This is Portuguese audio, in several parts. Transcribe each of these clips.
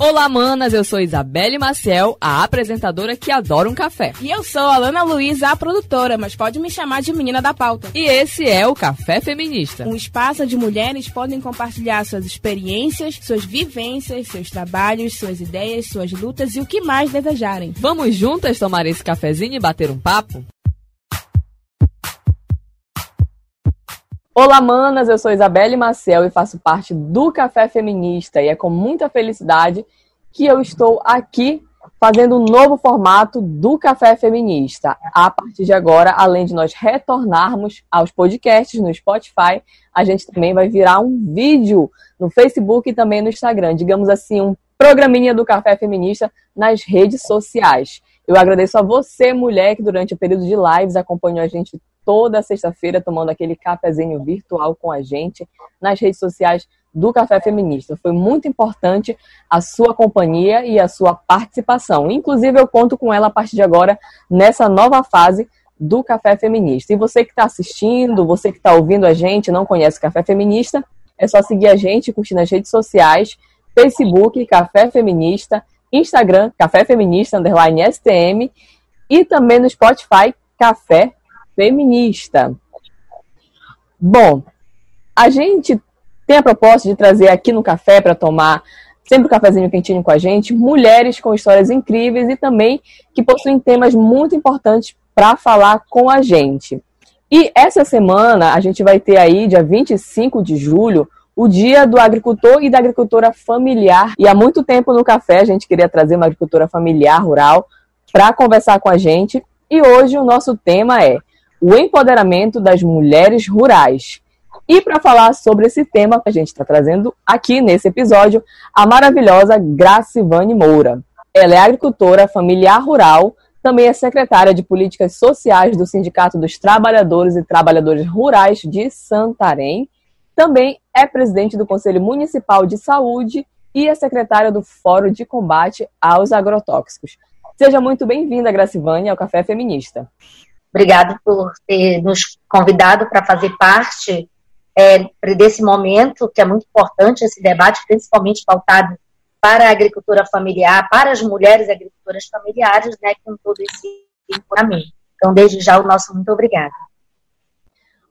Olá, manas! Eu sou Isabelle Maciel, a apresentadora que adora um café. E eu sou a Lana Luiza, a produtora, mas pode me chamar de menina da pauta. E esse é o Café Feminista um espaço onde mulheres podem compartilhar suas experiências, suas vivências, seus trabalhos, suas ideias, suas lutas e o que mais desejarem. Vamos juntas tomar esse cafezinho e bater um papo? Olá, manas! Eu sou Isabelle Maciel e faço parte do Café Feminista. E é com muita felicidade que eu estou aqui fazendo um novo formato do Café Feminista. A partir de agora, além de nós retornarmos aos podcasts no Spotify, a gente também vai virar um vídeo no Facebook e também no Instagram. Digamos assim, um programinha do Café Feminista nas redes sociais. Eu agradeço a você, mulher, que durante o período de lives acompanhou a gente toda sexta-feira tomando aquele cafezinho virtual com a gente nas redes sociais do Café Feminista. Foi muito importante a sua companhia e a sua participação. Inclusive, eu conto com ela a partir de agora nessa nova fase do Café Feminista. E você que está assistindo, você que está ouvindo a gente, não conhece o Café Feminista, é só seguir a gente, curtir nas redes sociais, Facebook, Café Feminista, Instagram, Café Feminista, underline STM, e também no Spotify, Café feminista. Bom, a gente tem a proposta de trazer aqui no café para tomar sempre um cafezinho quentinho com a gente, mulheres com histórias incríveis e também que possuem temas muito importantes para falar com a gente. E essa semana a gente vai ter aí, dia 25 de julho, o Dia do Agricultor e da Agricultora Familiar. E há muito tempo no café a gente queria trazer uma agricultora familiar rural para conversar com a gente. E hoje o nosso tema é o empoderamento das mulheres rurais. E para falar sobre esse tema, a gente está trazendo aqui nesse episódio a maravilhosa Gracivane Moura. Ela é agricultora familiar rural, também é secretária de Políticas Sociais do Sindicato dos Trabalhadores e Trabalhadoras Rurais de Santarém. Também é presidente do Conselho Municipal de Saúde e é secretária do Fórum de Combate aos Agrotóxicos. Seja muito bem-vinda, Gracivane, ao Café Feminista. Obrigado por ter nos convidado para fazer parte é, desse momento, que é muito importante, esse debate, principalmente pautado para a agricultura familiar, para as mulheres agricultoras familiares, né, com todo esse empoderamento. Então, desde já, o nosso muito obrigado.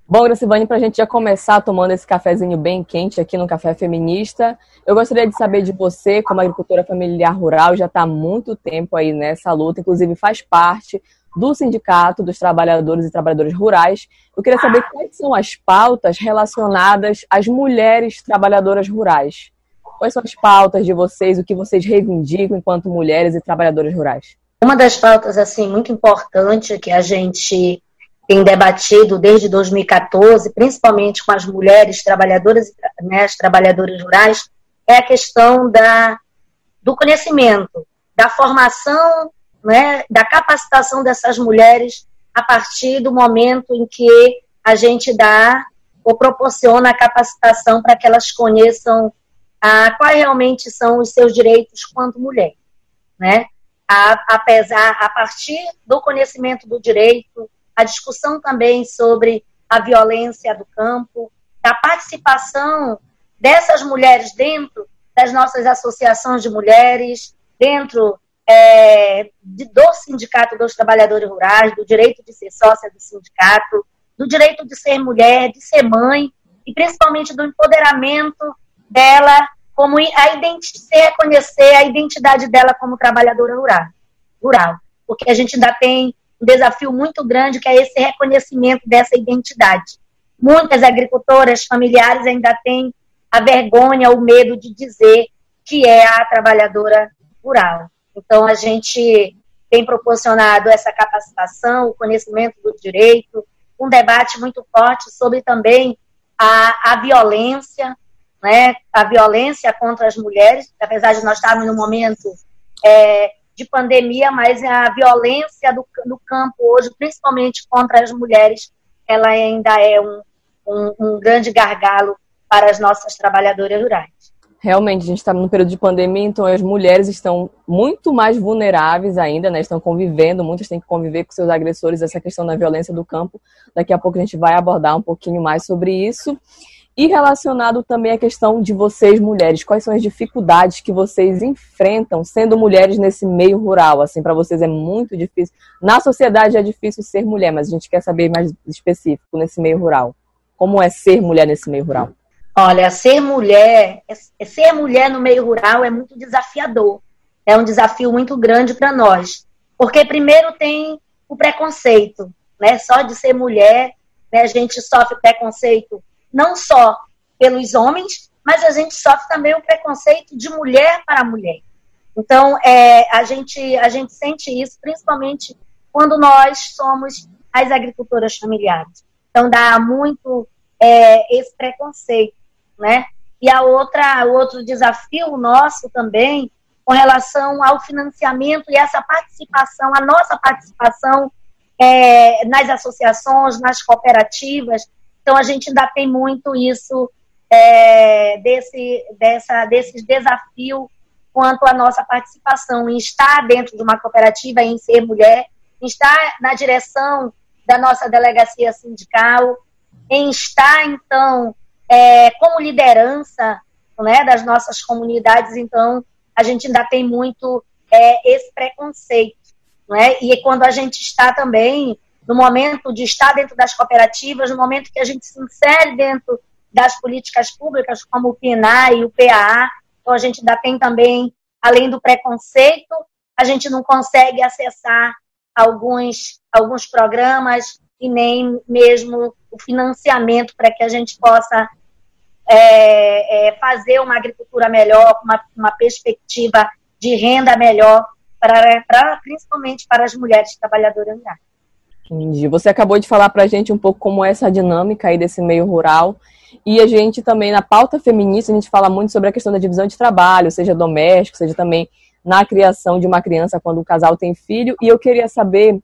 Bom, Gracivane, para a gente já começar tomando esse cafezinho bem quente aqui no Café Feminista, eu gostaria de saber de você, como agricultora familiar rural, já está há muito tempo aí nessa luta, inclusive faz parte do Sindicato dos Trabalhadores e Trabalhadoras Rurais. Eu queria saber quais são as pautas relacionadas às mulheres trabalhadoras rurais. Quais são as pautas de vocês, o que vocês reivindicam enquanto mulheres e trabalhadoras rurais? Uma das pautas assim muito importante que a gente tem debatido desde 2014, principalmente com as mulheres trabalhadoras, né, as trabalhadoras rurais, é a questão da, do conhecimento, da formação né, da capacitação dessas mulheres a partir do momento em que a gente dá ou proporciona a capacitação para que elas conheçam a, quais realmente são os seus direitos quanto mulher, né? A, apesar, a partir do conhecimento do direito, a discussão também sobre a violência do campo, da participação dessas mulheres dentro das nossas associações de mulheres, dentro é, de, do Sindicato dos Trabalhadores Rurais, do direito de ser sócia do sindicato, do direito de ser mulher, de ser mãe, e principalmente do empoderamento dela, como a se reconhecer a identidade dela como trabalhadora rural, rural. Porque a gente ainda tem um desafio muito grande que é esse reconhecimento dessa identidade. Muitas agricultoras familiares ainda têm a vergonha, o medo de dizer que é a trabalhadora rural. Então, a gente tem proporcionado essa capacitação, o conhecimento do direito, um debate muito forte sobre também a, a violência, né, a violência contra as mulheres, apesar de nós estarmos num momento é, de pandemia, mas a violência do, no campo hoje, principalmente contra as mulheres, ela ainda é um, um, um grande gargalo para as nossas trabalhadoras rurais realmente a gente está no período de pandemia, então as mulheres estão muito mais vulneráveis ainda, né? Estão convivendo, muitas têm que conviver com seus agressores, essa questão da violência do campo. Daqui a pouco a gente vai abordar um pouquinho mais sobre isso. E relacionado também à questão de vocês, mulheres, quais são as dificuldades que vocês enfrentam sendo mulheres nesse meio rural? Assim, para vocês é muito difícil. Na sociedade é difícil ser mulher, mas a gente quer saber mais específico nesse meio rural. Como é ser mulher nesse meio rural? Olha, ser mulher, ser mulher no meio rural é muito desafiador. É um desafio muito grande para nós. Porque primeiro tem o preconceito, né? Só de ser mulher, né, a gente sofre preconceito não só pelos homens, mas a gente sofre também o preconceito de mulher para mulher. Então, é, a, gente, a gente sente isso principalmente quando nós somos as agricultoras familiares. Então, dá muito é, esse preconceito, né? E a outra, o outro desafio nosso também, com relação ao financiamento e essa participação, a nossa participação é, nas associações, nas cooperativas, então a gente ainda tem muito isso é, desse, dessa, desses desafios quanto à nossa participação em estar dentro de uma cooperativa, em ser mulher, em estar na direção da nossa delegacia sindical, em estar, então, é, como liderança né, das nossas comunidades. Então, a gente ainda tem muito é, esse preconceito. Né? E quando a gente está também no momento de estar dentro das cooperativas, no momento que a gente se insere dentro das políticas públicas, como o PNA e o PAA, então a gente ainda tem também, além do preconceito, a gente não consegue acessar alguns, alguns programas e nem mesmo o financiamento para que a gente possa é, é, fazer uma agricultura melhor, uma, uma perspectiva de renda melhor, para, principalmente para as mulheres trabalhadoras rurais. Entendi. Você acabou de falar para a gente um pouco como é essa dinâmica aí desse meio rural. E a gente também, na pauta feminista, a gente fala muito sobre a questão da divisão de trabalho, seja doméstico, seja também na criação de uma criança quando o casal tem filho. E eu queria saber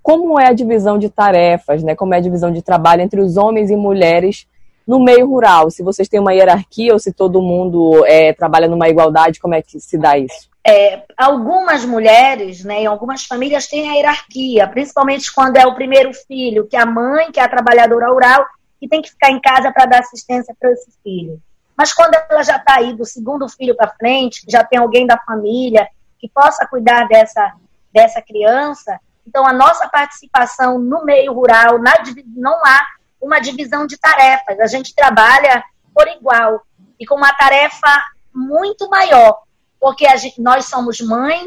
como é a divisão de tarefas, né? Como é a divisão de trabalho entre os homens e mulheres no meio rural. Se vocês têm uma hierarquia ou se todo mundo é, trabalha numa igualdade, como é que se dá isso? É, algumas mulheres, né, em algumas famílias, têm a hierarquia, principalmente quando é o primeiro filho, que é a mãe, que é a trabalhadora rural, que tem que ficar em casa para dar assistência para esse filho. Mas quando ela já está aí do segundo filho para frente, já tem alguém da família que possa cuidar dessa, dessa criança, então a nossa participação no meio rural, na, não há uma divisão de tarefas. A gente trabalha por igual e com uma tarefa muito maior porque gente, nós somos mãe,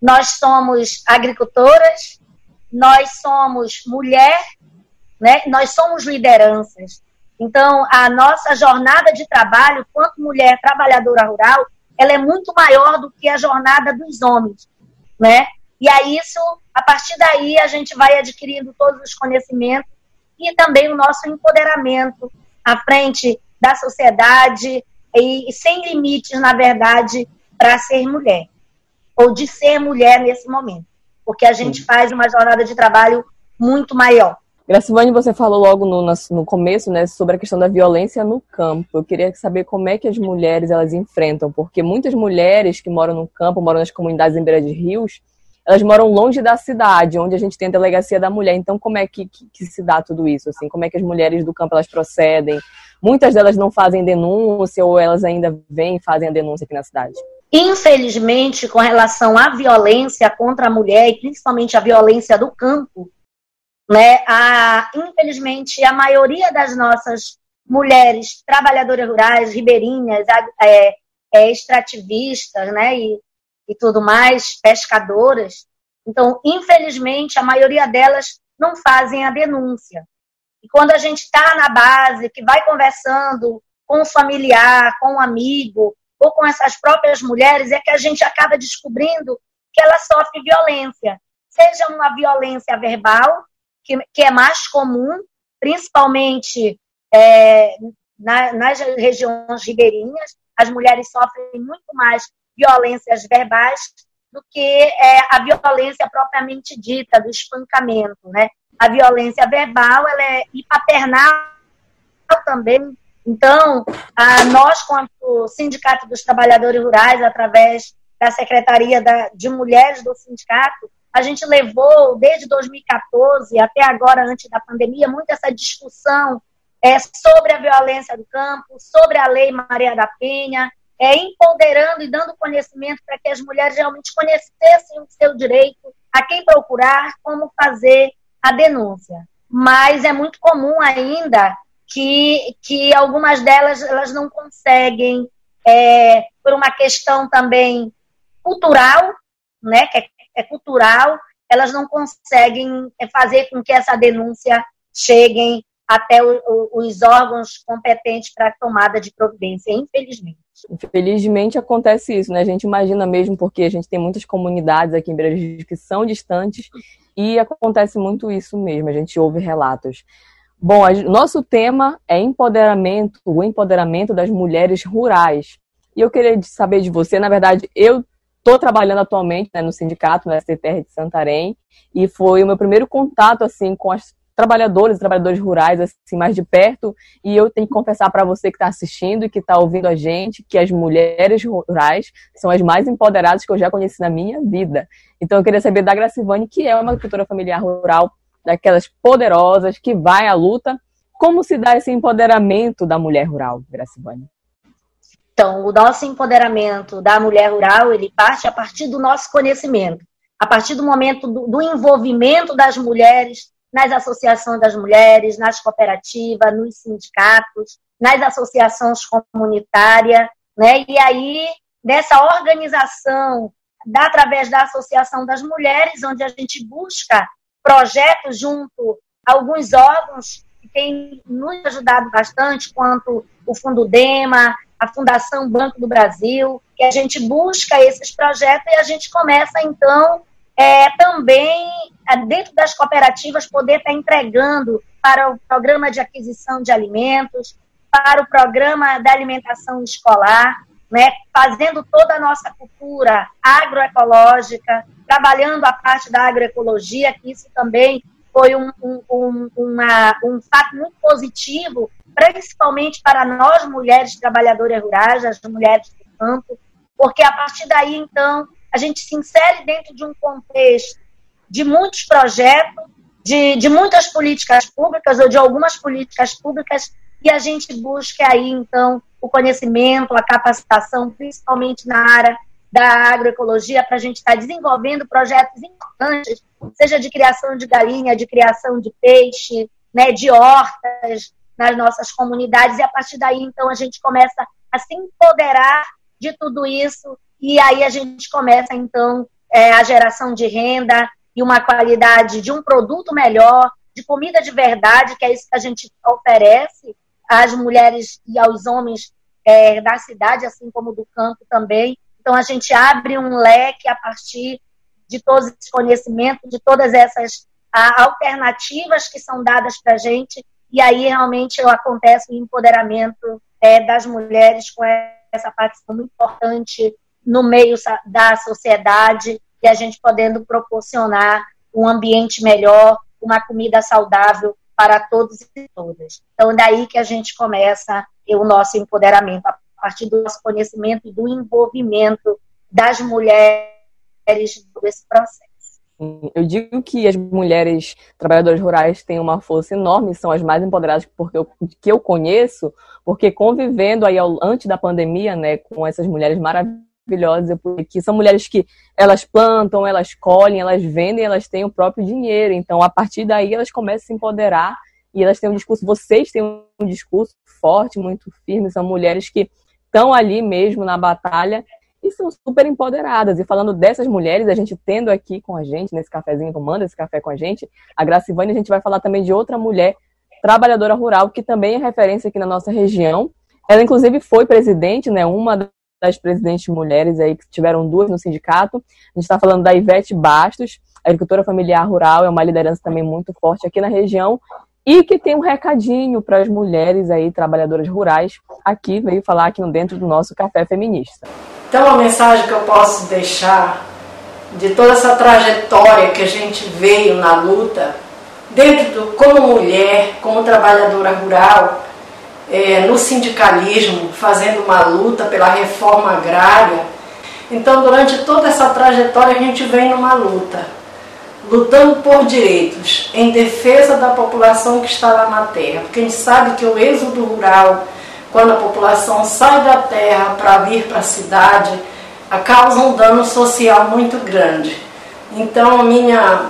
nós somos agricultoras, nós somos mulher, né? nós somos lideranças. Então, a nossa jornada de trabalho, quanto mulher trabalhadora rural, ela é muito maior do que a jornada dos homens, né? E aí isso, a partir daí, a gente vai adquirindo todos os conhecimentos e também o nosso empoderamento à frente da sociedade e, e sem limites, na verdade, para ser mulher, ou de ser mulher nesse momento, porque a gente faz uma jornada de trabalho muito maior. Gracivane, você falou logo no, no começo, né, sobre a questão da violência no campo. Eu queria saber como é que as mulheres elas enfrentam, porque muitas mulheres que moram no campo, moram nas comunidades em beira de rios, elas moram longe da cidade, onde a gente tem a delegacia da mulher. Então, como é que, que, que, se dá tudo isso? Assim, como é que as mulheres do campo elas procedem? Muitas delas não fazem denúncia ou elas ainda vêm e fazem a denúncia aqui na cidade. Infelizmente, com relação à violência contra a mulher e principalmente a violência do campo, né, a, infelizmente, a maioria das nossas mulheres trabalhadoras rurais, ribeirinhas, é, é, extrativistas, né, e, e tudo mais, pescadoras. Então, infelizmente, a maioria delas não fazem a denúncia. E quando a gente está na base, que vai conversando com o familiar, com o amigo, ou com essas próprias mulheres, é que a gente acaba descobrindo que ela sofre violência. Seja uma violência verbal, que, que é mais comum, principalmente é, na, nas regiões ribeirinhas, as mulheres sofrem muito mais violências verbais do que é, a violência propriamente dita, do espancamento, né? A violência verbal, ela é paternal também então, a, nós, quanto Sindicato dos Trabalhadores Rurais, através da Secretaria da, de Mulheres do Sindicato, a gente levou, desde 2014 até agora, antes da pandemia, muito essa discussão é, sobre a violência do campo, sobre a Lei Maria da Penha, é, empoderando e dando conhecimento para que as mulheres realmente conhecessem o seu direito, a quem procurar, como fazer a denúncia. Mas é muito comum ainda que, que algumas delas elas não conseguem, é, por uma questão também cultural, né, que é, é cultural, elas não conseguem é, fazer com que essa denúncia chegue até o, o, os órgãos competentes para a tomada de providência, infelizmente. Infelizmente acontece isso, né? A gente imagina mesmo porque a gente tem muitas comunidades aqui em Brejo que são distantes e acontece muito isso mesmo, a gente ouve relatos. Bom, a, nosso tema é empoderamento, o empoderamento das mulheres rurais. E eu queria saber de você, na verdade, eu estou trabalhando atualmente né, no sindicato, no STTR de Santarém, e foi o meu primeiro contato assim com as trabalhadores trabalhadores rurais assim mais de perto e eu tenho que confessar para você que está assistindo e que está ouvindo a gente que as mulheres rurais são as mais empoderadas que eu já conheci na minha vida. Então eu queria saber da Gracivane, que é uma agricultora familiar rural, daquelas poderosas que vai à luta, como se dá esse empoderamento da mulher rural, Gracivane? Então, o nosso empoderamento da mulher rural, ele parte a partir do nosso conhecimento, a partir do momento do, do envolvimento das mulheres nas associações das mulheres, nas cooperativas, nos sindicatos, nas associações comunitárias, né? E aí, nessa organização, da, através da Associação das Mulheres, onde a gente busca projetos junto a alguns órgãos que têm nos ajudado bastante, quanto o Fundo Dema, a Fundação Banco do Brasil, que a gente busca esses projetos e a gente começa, então, é, também, é, dentro das cooperativas, poder estar entregando para o programa de aquisição de alimentos, para o programa da alimentação escolar, né, fazendo toda a nossa cultura agroecológica, trabalhando a parte da agroecologia, que isso também foi um, um, um, uma, um fato muito positivo, principalmente para nós mulheres trabalhadoras rurais, as mulheres do campo, porque a partir daí, então, a gente se insere dentro de um contexto de muitos projetos, de, de muitas políticas públicas ou de algumas políticas públicas e a gente busca aí, então, o conhecimento, a capacitação, principalmente na área da agroecologia, para a gente estar tá desenvolvendo projetos importantes, seja de criação de galinha, de criação de peixe, né, de hortas nas nossas comunidades, e a partir daí, então, a gente começa a se empoderar de tudo isso e aí a gente começa, então, é, a geração de renda e uma qualidade de um produto melhor, de comida de verdade, que é isso que a gente oferece às mulheres e aos homens é, da cidade, assim como do campo também. Então, a gente abre um leque a partir de todos esses conhecimentos, de todas essas a, alternativas que são dadas para a gente, e aí realmente acontece o empoderamento é, das mulheres com essa participação muito importante no meio da sociedade e a gente podendo proporcionar um ambiente melhor, uma comida saudável para todos e todas. Então, daí que a gente começa o nosso empoderamento, a partir do nosso conhecimento e do envolvimento das mulheres nesse processo. Eu digo que as mulheres trabalhadoras rurais têm uma força enorme, são as mais empoderadas porque eu, que eu conheço, porque convivendo aí ao, antes da pandemia, né, com essas mulheres maravilhosas maravilhosas, porque são mulheres que elas plantam, elas colhem, elas vendem, elas têm o próprio dinheiro. Então, a partir daí, elas começam a se empoderar e elas têm um discurso, vocês têm um discurso forte, muito firme, são mulheres que estão ali mesmo na batalha e são super empoderadas. E falando dessas mulheres, a gente tendo aqui com a gente, nesse cafezinho, tomando esse café com a gente, a Gracivane, a gente vai falar também de outra mulher trabalhadora rural, que também é referência aqui na nossa região. Ela, inclusive, foi presidente, né, uma das presidentes mulheres aí, que tiveram duas no sindicato. A gente está falando da Ivete Bastos, agricultora familiar rural, é uma liderança também muito forte aqui na região e que tem um recadinho para as mulheres aí, trabalhadoras rurais, aqui, veio falar aqui dentro do nosso Café Feminista. Então, a mensagem que eu posso deixar de toda essa trajetória que a gente veio na luta, dentro do, como mulher, como trabalhadora rural, é, no sindicalismo, fazendo uma luta pela reforma agrária. Então, durante toda essa trajetória, a gente vem numa luta. lutando por direitos, em defesa da população que está lá na terra. Porque a gente sabe que o êxodo rural, quando a população sai da terra para vir para a cidade, causa um dano social muito grande. Então, minha,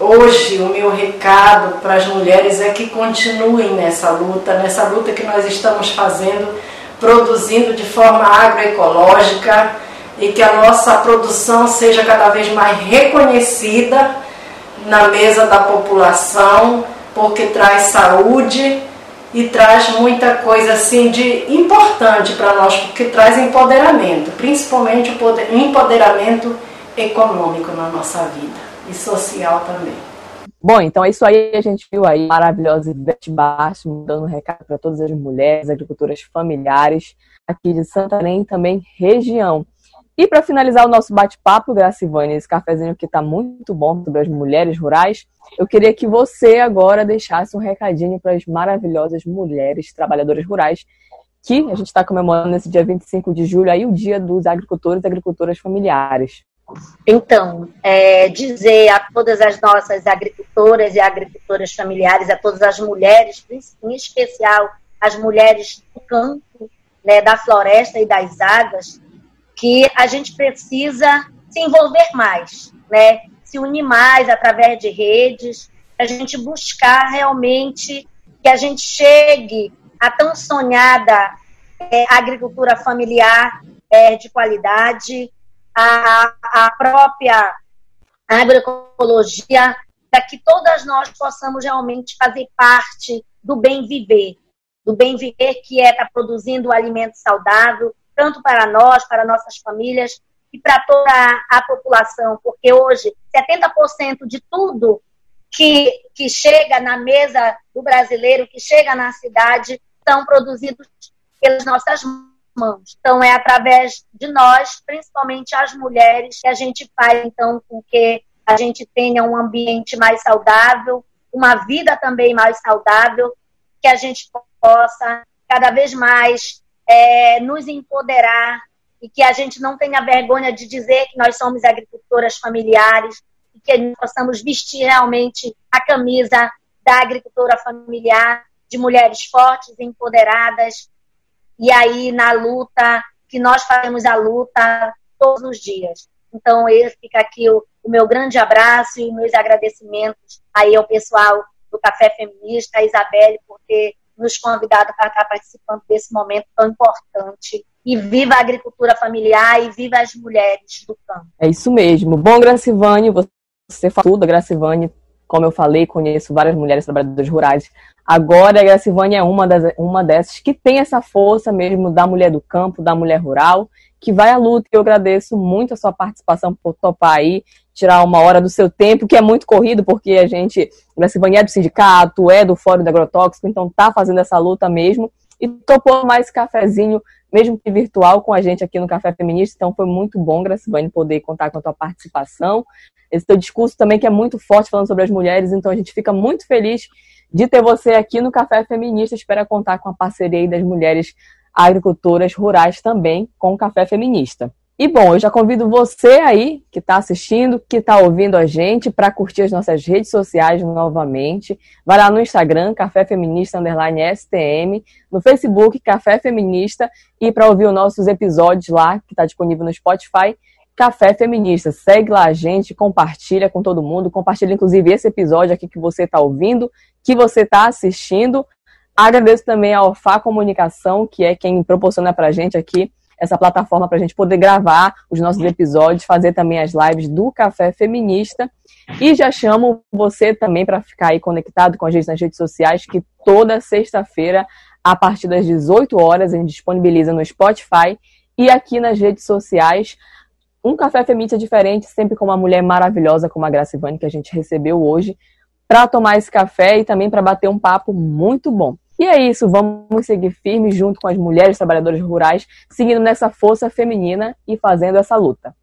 hoje, o meu recado para as mulheres é que continuem nessa luta, nessa luta que nós estamos fazendo, produzindo de forma agroecológica e que a nossa produção seja cada vez mais reconhecida na mesa da população, porque traz saúde e traz muita coisa assim de importante para nós, porque traz empoderamento, principalmente o empoderamento econômico na nossa vida e social também. Bom, então é isso aí, a gente viu aí maravilhosa Ivete Baixo, dando um recado para todas as mulheres, agricultoras familiares aqui de Santarém também região. E para finalizar o nosso bate-papo, Gracivane, esse cafezinho que está muito bom sobre as mulheres rurais, eu queria que você agora deixasse um recadinho para as maravilhosas mulheres trabalhadoras rurais, que a gente está comemorando nesse dia 25 de julho, aí o dia dos agricultores e agricultoras familiares. Então, é, dizer a todas as nossas agricultoras e agricultoras familiares, a todas as mulheres, em especial as mulheres do campo, né, da floresta e das águas, que a gente precisa se envolver mais, né? se unir mais através de redes, a gente buscar realmente que a gente chegue à tão sonhada é, agricultura familiar é, de qualidade, a, a própria agroecologia, para que todas nós possamos realmente fazer parte do bem viver, do bem viver que é estar tá produzindo alimento saudável, tanto para nós, para nossas famílias e para toda a população, porque hoje 70% de tudo que, que chega na mesa do brasileiro, que chega na cidade, são produzidos pelas nossas mãos. Então, é através de nós, principalmente as mulheres, que a gente faz, então, com que a gente tenha um ambiente mais saudável, uma vida também mais saudável, que a gente possa cada vez mais é, nos empoderar e que a gente não tenha vergonha de dizer que nós somos agricultoras familiares e que possamos vestir realmente a camisa da agricultora familiar, de mulheres fortes empoderadas, e aí na luta, que nós fazemos a luta todos os dias. Então, esse fica aqui o, o meu grande abraço e meus agradecimentos aí ao pessoal do Café Feminista, a Isabelle, por ter nos convidado para estar participando desse momento tão importante. E viva a agricultura familiar e viva as mulheres do campo. É isso mesmo. Bom, Gracivane, você fala tudo, Gracivane, como eu falei, conheço várias mulheres trabalhadoras rurais. Agora, a Gracivane é uma, das, uma dessas que tem essa força mesmo da mulher do campo, da mulher rural, que vai à luta. Eu agradeço muito a sua participação por topar aí tirar uma hora do seu tempo, que é muito corrido, porque a gente, na é do sindicato, é do Fórum do Agrotóxico, então tá fazendo essa luta mesmo. E topou mais cafezinho, mesmo que virtual, com a gente aqui no Café Feminista. Então foi muito bom, Gracivane, poder contar com a tua participação. Esse teu discurso também, que é muito forte, falando sobre as mulheres. Então a gente fica muito feliz de ter você aqui no Café Feminista. Espera contar com a parceria das mulheres agricultoras rurais também com o Café Feminista. E bom, eu já convido você aí que está assistindo, que está ouvindo a gente, para curtir as nossas redes sociais novamente. Vai lá no Instagram, Café Feminista Underline STM, no Facebook, Café Feminista, e para ouvir os nossos episódios lá, que está disponível no Spotify, Café Feminista. Segue lá a gente, compartilha com todo mundo, compartilha inclusive esse episódio aqui que você está ouvindo, que você está assistindo. Agradeço também a Orfá Comunicação, que é quem proporciona para a gente aqui essa plataforma para a gente poder gravar os nossos episódios, fazer também as lives do Café Feminista. E já chamo você também para ficar aí conectado com a gente nas redes sociais, que toda sexta-feira, a partir das 18 horas, a gente disponibiliza no Spotify e aqui nas redes sociais um café feminista diferente, sempre com uma mulher maravilhosa como a Graça Ivane, que a gente recebeu hoje, para tomar esse café e também para bater um papo muito bom. E é isso, vamos seguir firmes junto com as mulheres trabalhadoras rurais, seguindo nessa força feminina e fazendo essa luta.